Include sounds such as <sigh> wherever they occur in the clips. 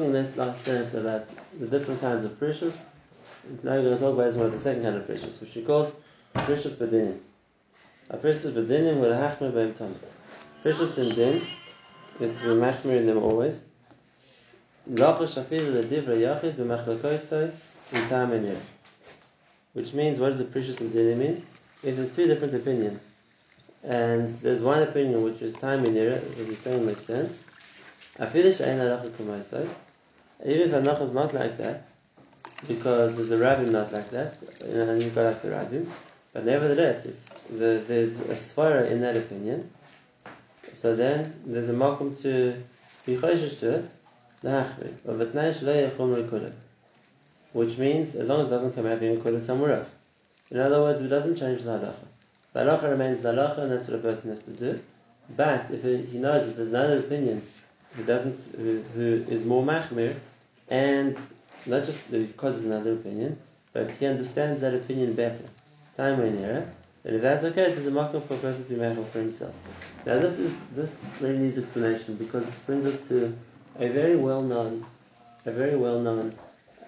talking this last night about the different kinds of perishus. Now we're going to talk about, about the second kind of perishus, which he calls perishus bedinim. A perishus bedinim with a hachmer beim tamid. Perishus in din is to be machmer in them always. Which means, what does the perishus in din mean? If there's two different opinions, and there's one opinion which is time in era, which is saying makes sense. Even if halacha is not like that, because there's a rabbi not like that, and you've got like the rabbi, but nevertheless, if the, there's a svara in that opinion, so then there's a makom to be choishish to it, which means as long as it doesn't come out being quoted somewhere else. In other words, it doesn't change the halacha. The halacha remains the halacha, and that's what a person has to do. But if he knows that there's another opinion who doesn't, who, who is more machmir, and not just because it's another opinion, but he understands that opinion better, time and era, and if that's the case, there's a makom for a person to be for himself. Now this is this really needs explanation because this brings us to a very well known, a very well known,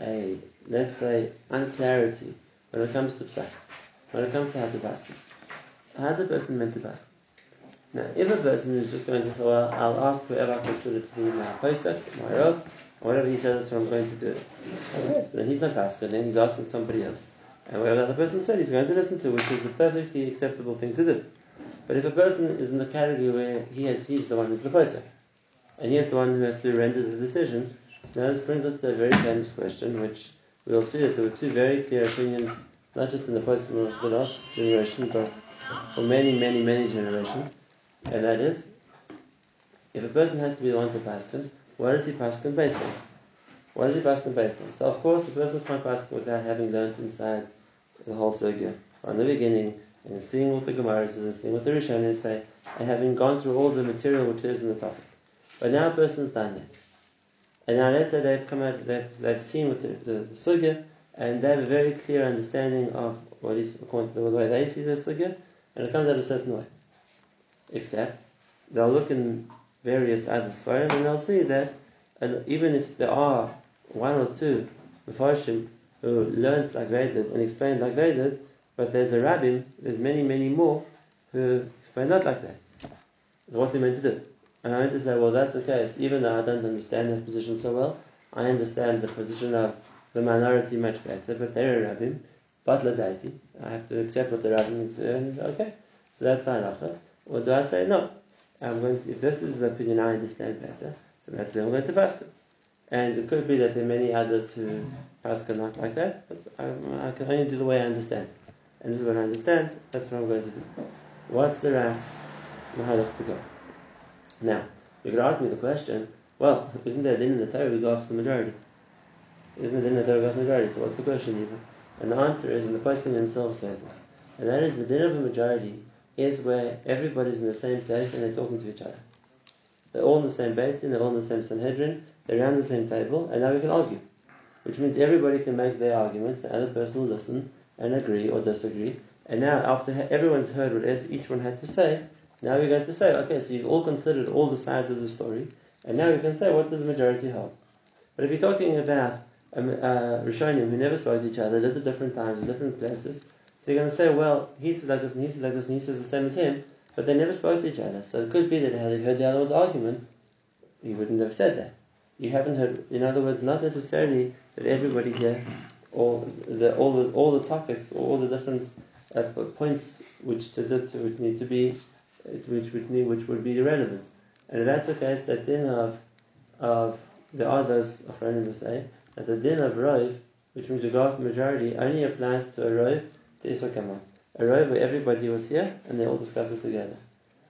a let's say unclarity when it comes to psak, when it comes to how to paskin. How's a person meant to paskin? Now, if a person is just going to say, well, I'll ask whoever I consider to be my posek, my Rav, whatever he says, I'm going to do. So then he's not basket, then he's asking somebody else. And whatever the person said, he's going to listen to, which is a perfectly acceptable thing to do. But if a person is in the category where he has, he's the one who's the posek, and he's the one who has to render the decision, now this brings us to a very famous question, which we'll see that there were two very clear opinions, not just in the post the last generation, but for many, many, many generations and that is, if a person has to be the one to paskin, what does he paskin based on? What does he paskin based on? So of course, a person can't paskin without having learned inside the whole sugya from the beginning and seeing what the Gemara says and seeing what the Rishonim say and having gone through all the material which is in the topic. But now a person's done that. And now let's say they've come out, they've, they've seen the, the, the sugya and they have a very clear understanding of what is according to the way they see the sugya and it comes out a certain way except they'll look in various other svarim and they'll see that and even if there are one or two Mepharshim who learned like they did and explained like they did, but there's a rabbin, there's many, many more who explain not like that. So what's he meant to do? And I meant to say, well, that's the case. Even though I don't understand that position so well, I understand the position of the minority much better, but they're a rabbin, but ladaiti. I have to accept what the rabbin is, okay. So that's the halacha. Or do I say no? I'm going to, if this is the opinion I understand better, then that's I'm going to fast And it could be that there are many others who pass fast not like that, but I, I, can only do the way I understand. And this is what I understand, that's what I'm going to do. What's the right mahalach to go? Now, you could ask me the question, well, isn't there a din in the Torah we go after the majority? Isn't there a din in the Torah we go after the majority? So what's the question even? And the answer is, and the person himself said this, and that is the din of a majority is where everybody's in the same place and they're talking to each other. They're all in the same basin, they're all in the same Sanhedrin, they're around the same table, and now we can argue. Which means everybody can make their arguments, the other person will listen and agree or disagree. And now, after everyone's heard what each one had to say, now we're going to say, okay, so you've all considered all the sides of the story, and now we can say, what does the majority hold? But if you're talking about um, uh, Rishonim who never spoke to each other, lived at different times in different places, so you're going to say, well, he says like this, and he says like this, and he says the same as him, but they never spoke to each other. So it could be that had they heard the other one's arguments, he wouldn't have said that. You haven't heard, in other words, not necessarily that everybody here, or the, all the all the topics, or all the different uh, points which to, to which need to be, which would need, which would be irrelevant. And if that's the case, that din of of there are those who say that the din of Rav, which means regard to majority, only applies to a Rav the Isakama. A row where everybody was here and they all discussed it together.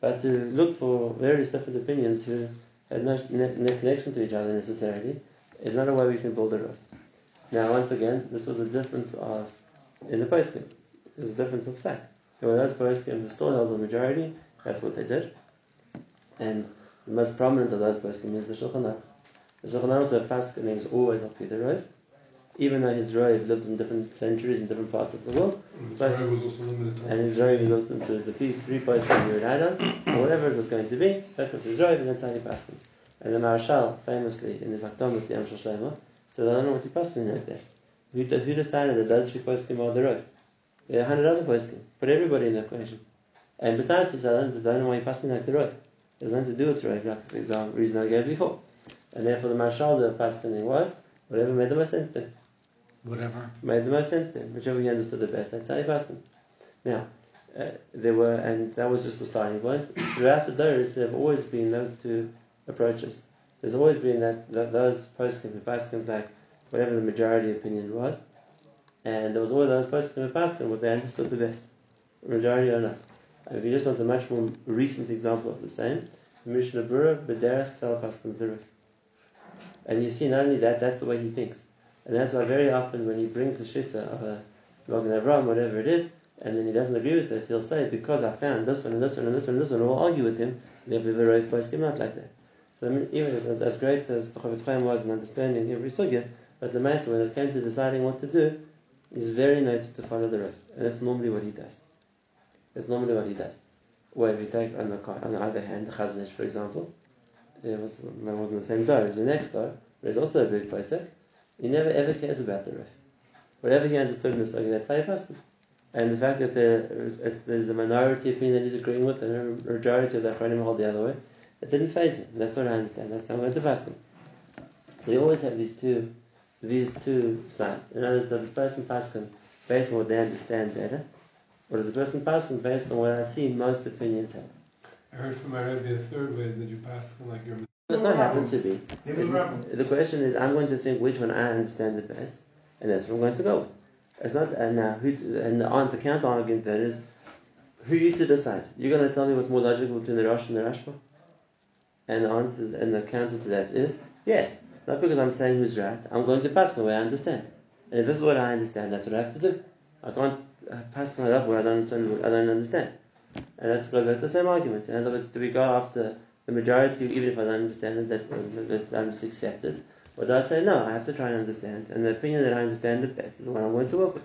But to look for various different opinions who had no, no connection to each other necessarily is not a way we can build a row. Now, once again, this was a difference of in the posting. It was a difference of sack. There were those posting who still held the majority. That's what they did. And the most prominent of those posting is the Shulchan Aruch. The Shulchan Aruch is a pasuk names always up to the road even though his Rav lived in different centuries in different parts of the world. And but, was also limited And his lived into the three, three he relied on, or whatever it was going to be, that was his Rav, and that's how he passed him. And the Maharshal, famously, in his Akdom to Yam Shalema, said, I don't know what you passing like that. Who, who decided that those three poskim are the road? There are a hundred other poskim. Put everybody in the equation. And besides each other, I don't know why you're passing like the road. There's nothing to do with road, like the example, reason I gave before. And therefore the Maharshal, the paskin was, whatever made the most sense to him. Whatever. Made the most sense to him. Whichever he understood the best, that's how he passed Now, uh, there were, and that was just the starting point. Throughout the Doris, there have always been those two approaches. There's always been that, that those poskim, paskim, like whatever the majority opinion was, and there was always those poskim, paskim, what they understood the best, majority or not. And if you just want a much more recent example of the same, the Mishnah Berurah, Bederech, Tel Paskim Zeruf. And you see, not only that, that's the way he thinks. And that's why very often when he brings the shitza of a Magen Avram, whatever it is, and then he doesn't agree with it, he'll say, because I found this one and this one and this one and this one, and we'll argue with him, therefore the road post him not like that. So I mean, even as, as great as the Chofetz Chaim was in understanding every sugya, but the Master, when it came to deciding what to do, is very noted to follow the road. And that's normally what he does. That's normally what he does. Or if you take on the, on the other hand, the for example, it was, it wasn't the same door, it was the next door, it's also a big place. He never ever cares about the road. Whatever he understood in the sugya, that's how he passes. And the fact that there is, there's a minority opinion that he's agreeing with, and a majority of that him hold the other way, it didn't phase him. That's what I understand. That's how I'm going to pass him. So you always have these two, these two sides. In other words, does a person pass him based on what they understand better, or does a person pass him based on what I've seen most opinions have? I heard from my rabbi the third way is that you pass him like you're. Does not happen to be. The question is, I'm going to think which one I understand the best, and that's what I'm going to go with. It's not and now who and the, the counter argument that is who you to decide. You're going to tell me what's more logical between the Rosh and the Rashba? And the answer and the counter to that is yes. Not because I'm saying who's right. I'm going to pass the way I understand. And if this is what I understand, that's what I have to do. I can't uh, pass my up where I don't understand. I don't understand. And that's goes back to the same argument. In other words, do we go after the majority, even if I don't understand it, that um, I'm just accept it? Or do I say, no, I have to try and understand, and the opinion that I understand the best is the one I'm going to work with?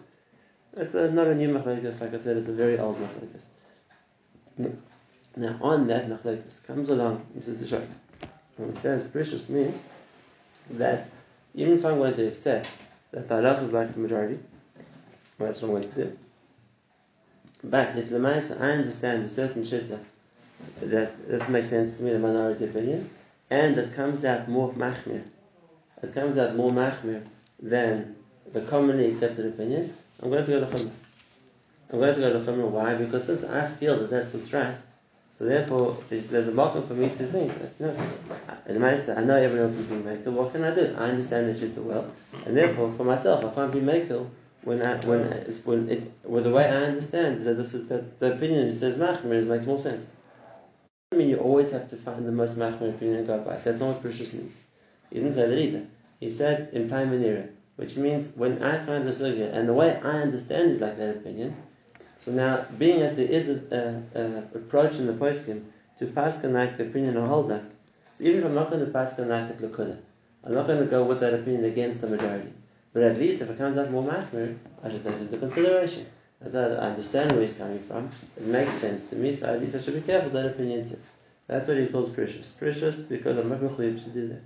It's a, not a new machlokes, like I said, it's a very old machlokes. Now, on that machlokes comes along Mrs. Shach. When it says perishus means that even if I'm going to accept that the halach is like the majority, well, that's what I'm going to do. But if the I understand a certain shitza that that makes sense to me, the minority opinion, and it comes out more machmir it comes out more machmir than the commonly accepted opinion, I'm going to go to Chumrah. I'm going to go to Chumrah. Why? Because since I feel that that's what's right, so therefore there's, there's a marker for me to think that, no, my I know everyone else is being makel. What can I do? I understand that the shitza well, and therefore for myself I can't be makel when I, when when it well, the way I understand is that this is that the opinion that says machmir makes more sense. Mean you always have to find the most machmir opinion and go by. That's not what perishus means. He didn't say that either. He said in time and era, which means when I find the sugya and the way I understand is like that opinion. So now, being as there is an approach in the poskim to paskan like the opinion of holder, so even if I'm not going to pass paskan like it lakuda, I'm not going to go with that opinion against the majority. But at least if it comes out more machmir, I should take it into consideration. As I understand where he's coming from, it makes sense to me, so at least I should be careful that opinion too. That's what he calls perishus. Perishus because I'm not to do that.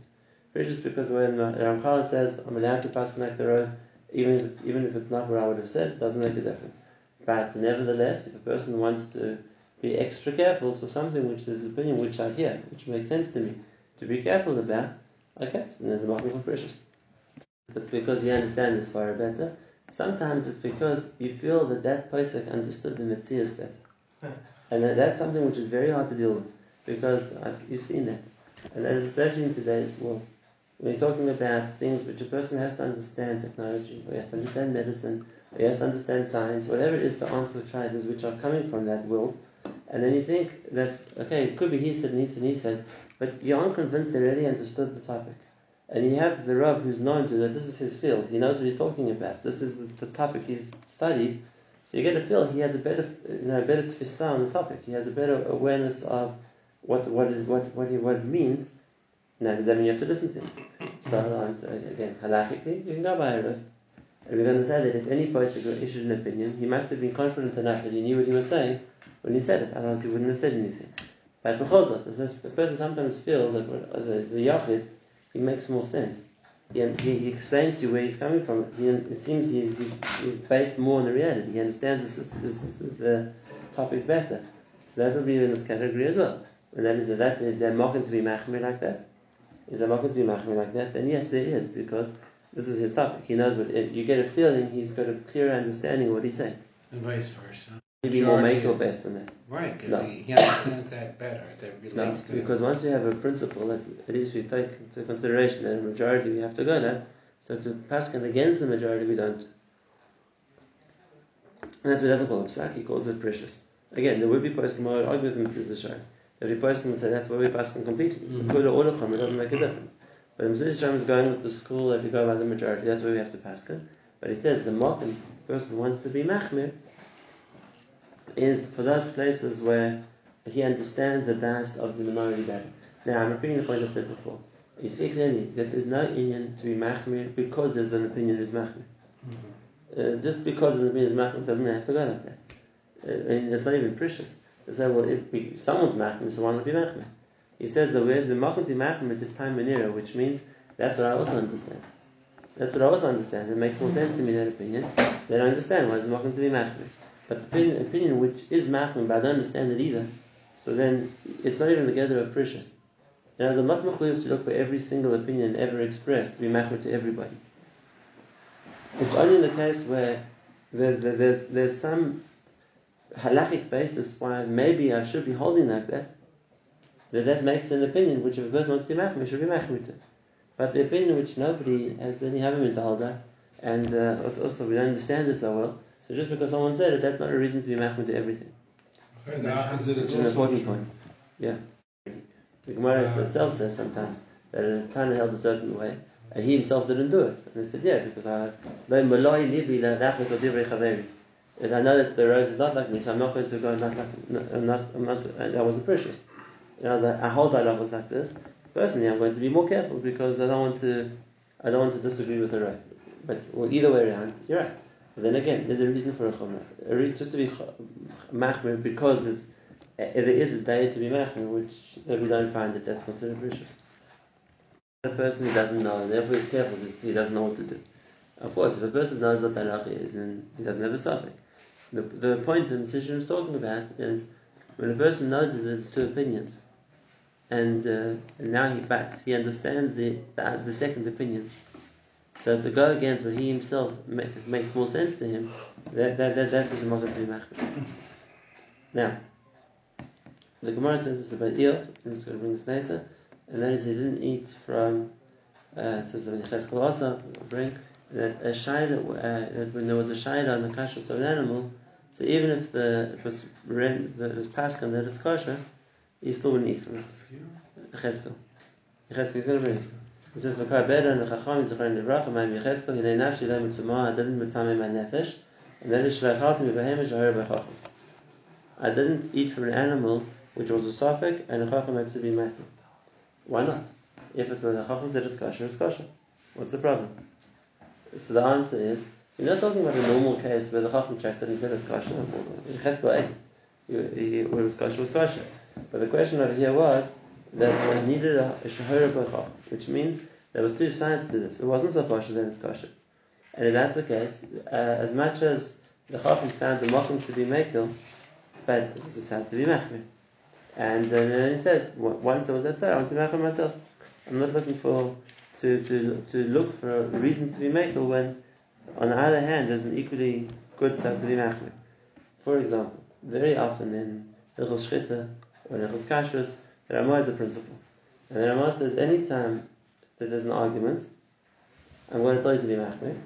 Perishus because when uh, Ramchal says I'm allowed to pass connect the road, even if it's even if it's not what I would have said, it doesn't make a difference. But nevertheless, if a person wants to be extra careful, so something which is an opinion which I hear, which makes sense to me, to be careful about, okay, so there's a market for perishus. It's because you understand this far better. Sometimes it's because you feel that that person understood the Metzias better. And that, that's something which is very hard to deal with because I've, you've seen that. And especially in today's world. We're talking about things which a person has to understand technology, or has to understand medicine, or has to understand science, whatever it is to answer charges which are coming from that world. And then you think that, okay, it could be he said and he said and he said, but you aren't convinced they really understood the topic. And you have the Rav who's known to that this is his field. He knows what he's talking about. This is the topic he's studied. So you get a feel he has a better, you know, better tfisa on the topic. He has a better awareness of what what is what what, what it means now, does that mean you have to listen to him? So, again, halachically, you can go by a Rav. And we're going to say that if any person issued an opinion, he must have been confident enough that he knew what he was saying when he said it, otherwise he wouldn't have said anything. But bechozot, the person sometimes feels that uh, the, the yachid, he makes more sense. He, he, he, explains to you where he's coming from. He, it seems he's, he's, he's, based more on the reality. He understands this, this, this, the topic better. So that would be in this category as well. And that means that, that is there mocking to be machmir like that? Is there mocking to be machmir like that? Then yes, there is, because this is his topic. He knows what, you get a feeling he's got a clear understanding of what he's saying. And vice versa. Maybe more make or best on that. Right, because no. he, he, understands that better. That relates no, because once we have a principle that at least we take into consideration that a majority we have to go that, so to paskin against the majority we don't. And that's what he doesn't call it psak, he calls it perishus. Again, there would be would argue with Mr. Zishar. There person would say that's why we paskin completely. Mm-hmm. Or it doesn't make a difference. But Mr. Zishar is going with the school that we go by the majority, that's why we have to paskin. But he says the mokim person wants to be machmir, is for those places where he understands the das of the minority better. Now, I'm repeating the point I said before. You see clearly that there's no union to be machmir because there's an opinion who's machmir. Mm-hmm. Uh, just because there's an opinion who's machmir doesn't have to go like that. Uh, I mean, it's not even perishus. They say, well, if we, someone's machmir, so why not be machmir? He says the word the machmir to machmir is time manira, which means that's what I also understand. That's what I also understand. It makes more sense to me that opinion. Then I understand why it's machmir to be machmir. But the opinion, opinion which is machmir, but I don't understand it either, so then it's not even the gather of perishus. And as a machmir to look for every single opinion ever expressed to be machmir to everybody. It's only in the case where there's, there's, there's some halachic basis why maybe I should be holding like that, that that makes an opinion which if a person wants to be machmir, should be machmir. But the opinion which nobody has any having to hold that, and uh, also we don't understand it so well, so just because someone said it, that's not a reason to be machmir to everything. The opposite is an important point. Yeah. The Gemara uh, itself says sometimes that a Tana held a certain way, and he himself didn't do it. And they said, yeah, because I and I know that the road is not like me, so I'm not going to go not like I'm not, I'm not, and that was a perishus. You know, I, I hold that was like this. Personally, I'm going to be more careful because I don't want to, I don't want to disagree with the road. But well, either way around, you're right. But then again, there's a reason for a chumrah. Just to be machmir because there's, eh, there is a day to be machmir, which we don't find that that's considered perishus. The person who doesn't know, therefore is careful because he doesn't know what to do. Of course, if a person knows what talach is, then he doesn't have a suffix. The, the point the decision is talking about is when a person knows that there's two opinions, and, uh, and now he bats, he understands the, the, the second opinion so to go against what he himself make, makes more sense to him, that that that, that is a motive to be machmir. Now, the Gemara says this about Eob, I'm just going to bring this later, and that is he didn't eat from. Uh, it says in Cheskel also bring that a shayla, uh, that when there was a shayla on the kashrus of an animal, so even if the it was ren, the, it was paskan that it's kosher, you still wouldn't eat from it. Cheskel. Cheskel is going to bring. It says, "V'kar beda and the chacham yitzcharen levrach amayim yecheskel hinei nafshi nefesh and shahar b'chacham. I didn't eat from an animal which was a sophic and a chacham had to be mati. Why not? If it was a chacham said it's kosher, it's kosher. What's the problem? So the answer is, you're not talking about a normal case where the chacham checked it and said it's kosher. Cheskel ate. Where it was kosher was kosher. But the question over here was, that it needed a, a shahara which means there was two sides to this. It wasn't so kosher that it's kosher. And if that's the case, uh, as much as the chacham found the mokum to be mekel, but this is had to be machmir. And uh, then he said, once I was outside, I want to machmir myself. I'm not looking for to, to, to look for a reason to be mekel when, on the other hand, there's an equally good side to be machmir. For example, very often in Hilchos Shchita or Hilchos Kashrus, the Ramah is a principle. And the Ramah says anytime that there's an argument, I'm going to tell you to be machmir,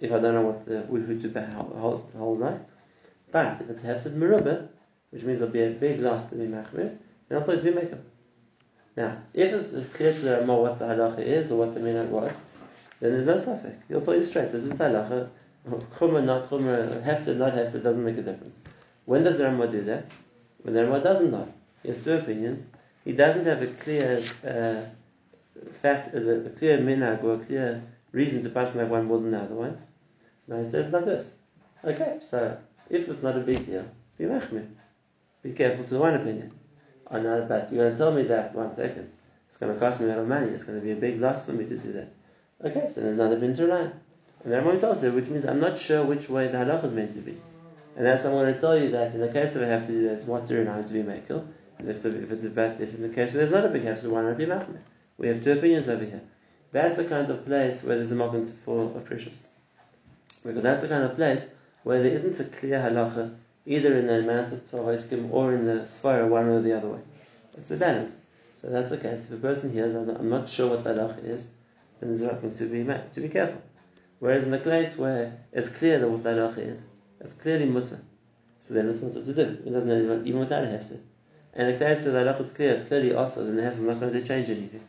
if I don't know what the, who to hold, hold right. But if it's hefsed merubah, which means there'll be a big loss to be machmir, then I'll tell you to be maker. Now, if it's clear to the Ramah what the halacha is or what the minhag was, then there's no suffix. He'll tell you straight, this is the halacha. Chumrah, not chumrah, hefsed, not hefsed, doesn't make a difference. When does the Ramah do that? When the Ramah doesn't know. He has two opinions he doesn't have a clear uh, fact, a clear minhag or a clear reason to pass like one more than the other one. So now he says like this. Okay, so if it's not a big deal, be machmir. Be careful to one opinion. Oh no, but you're going to tell me that, one second. It's going to cost me a lot of money. It's going to be a big loss for me to do that. Okay, so there's another bin line. And then Rambam also, which means I'm not sure which way the halacha is meant to be. And that's why I'm going to tell you that in the case of a hefsed, it's what to renounce to be makel. And if, if it's a bet, if in the case there's not a big hefsed, why not be machmir? We have two opinions over here. That's the kind of place where there's a mokum for a perishus. Because that's the kind of place where there isn't a clear halacha, either in the amount of Klahoiskim or in the Svara, one or the other way. It's a balance. So that's the case. If a person hears, I'm not sure what halacha is, then there's nothing to be to be careful. Whereas in a place where it's clear that what the halacha is, it's clearly mutter. So then it's mutter to do. It doesn't even, even without a hefsed. And the case where the halacha is clear, it's clearly also, then the hefsed is not going to change anything.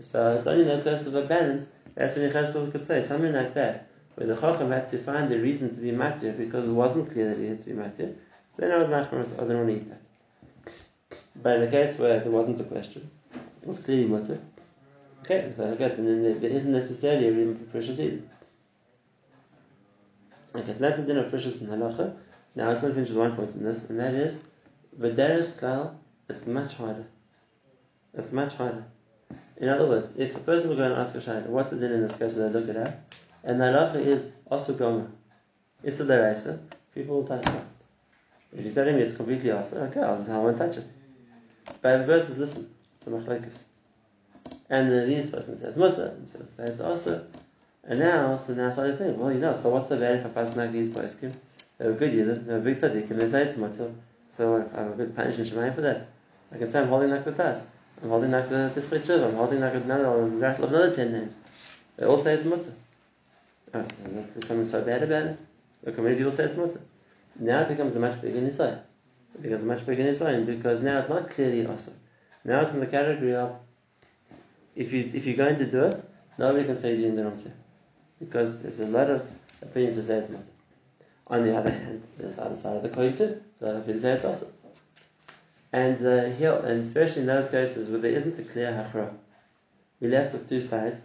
So it's only in those cases of a balance, that's when Yecheskel could say something like that, where the Chacham had to find the reason to be matir because it wasn't clear that he had to be matir. So then I was machmer, I don't want to eat that. But in a case where there wasn't a question, it was clearly mutter. Okay, that's good. And then there isn't necessarily a reason for perishus either. Okay, so that's the din of perishus in halacha. Now I just want to finish with one point in this, and that is, v'derech klal, it's much harder. It's much harder. In other words, if a person will go and ask a shayla, what's the din in this case, so they look it up, and the halacha is asu gomer, people will touch it. If you tell him it's completely asa, okay, I won't touch it. But the verse is listen, it's a machlekes. And uh, these person says mutter, and person says also. And now, so now start to think, well, you know, so what's the value for person like these poskim? They were good yidden, they were big tzaddik, and they say it's mutter. So I have a good punish and shemayim for that. I can say I'm holding like the Taz. I'm holding like the Tisrei Tshuva, I'm holding like another, I'm rattle of another ten names. They all say it's mutter. Oh, there's something so bad about it. Look how many people say it's mutter. Now it becomes a much bigger nisai. It becomes a much bigger nisai because now it's not clearly awesome. Now it's in the category of if you if you're going to do it, nobody can say you're doing the wrong thing. Because there's a lot of opinions to say it's not. On the other hand, there's the other side of the coin too. A lot say it's awesome. And uh, here, and especially in those cases where there isn't a clear hachra, we're left with two sides.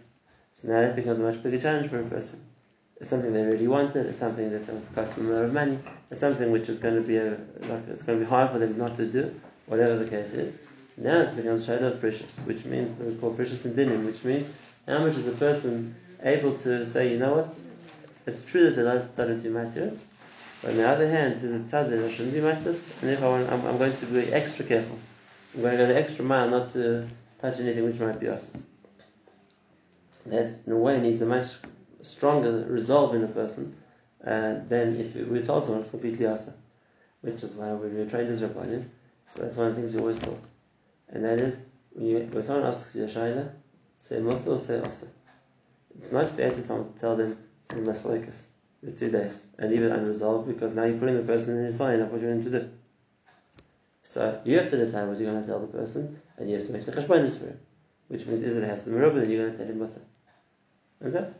So now that becomes a much bigger challenge for a person. It's something they really wanted. It's something that will cost them a lot of money. It's something which is going to be a, like it's going to be hard for them not to do, whatever the case is. Now it becomes shadow of perishus, which means we call perishus in dinim, which means how much is a person able to say, you know what, it's true that the light started to matter it, but on the other hand, there's a tzad that I shouldn't be matters, and if I want, I'm, I'm, going to be extra careful. I'm going to go the extra mile not to touch anything which might be awesome. That, in a way, needs a much stronger resolve in a person uh, than if we're told someone it's completely awesome, which is why we were trained as Rabbanim. So that's one of the things we always taught. And that is, when, you, when someone asks you a shayla, say mutter or say asa. It's not fair to someone to tell them to focus. It's two days and leave it unresolved because now you're putting the person in his sign of what you're going to do. So you have to decide what you're going to tell the person and you have to make the cheshbonis for him. Which means is it has the merubah, then you're going to tell him mutter. Understand?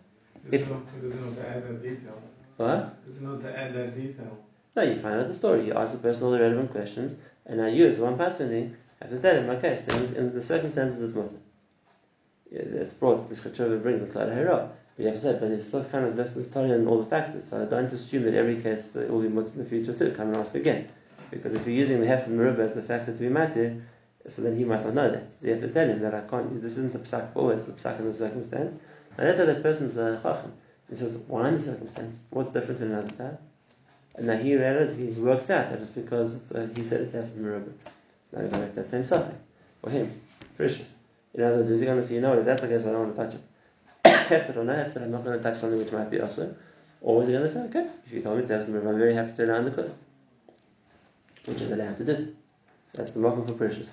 There's no, there's no to add that detail. What? There's no to add that detail. No, you find out the story. You ask the person all the relevant questions, and now you, as one person, have to tell him, okay, so in, in the circumstances it's mutter. It's brought, because Chachova brings a Klad Hera. But you have to say, but it's not kind of that's the story and all the factors. So don't assume that every case that will be mutter in the future too. Come and ask again. Because if you're using the Hefsed as the factor to be matir, so then he might not know that. So you have to tell him that I can't, this isn't a psak for it's a psak in the circumstance. And that's how that person's a chacham. He says, why in the circumstance? What's different in another time? And now he read it, he works out that it's because it's, uh, he said it's Hefsed. So now we go back to that same suffix. For him, perishus. In other words, is he going to say, you know what, that's the case, I don't want to touch it. <coughs> Hefsed or no Hefsed, I'm not going to touch something which might be also. Or is he going to say, okay, if you told me to Hefsed, I'm very happy to learn the Kud. Which is allowed to do. That's the Mokum for perishus.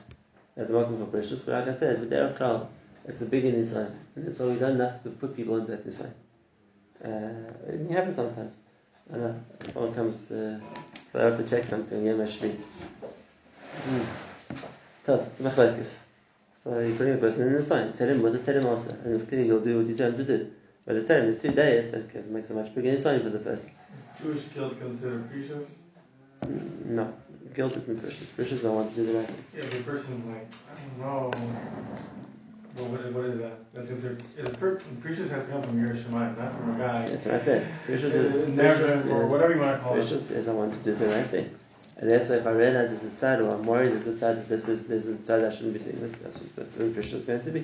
That's the Mokum for perishus, but like I said, with the Klal, it's a big in. And so we don't have to put people into that. Uh, it happens sometimes. I know, someone comes to, they have to check something, yeah, Mashvi. Hmm. Tough, it's machlekes. So you putting a person in the sign. Tell him what to tell him also. And it's clear you'll do what you trying to do. But the tell him it's two days, that makes a much bigger sign for the person. Jewish guilt considered perishus? No. Guilt isn't perishus. Perishus don't want to do the right thing. Yeah, but the person's like, I don't know. Well, what, what is that? That's considered. Perishus has to come from your Shemaim, not from a guy. That's what I said. Perishus is. Never, Perishus or whatever you want to call perishus it. is I want to do the right thing. And that's why if I realize it's a tzad or I'm worried it's a tzad this is there's a tzad I shouldn't be saying this, that's what that's what Krishna is going to be.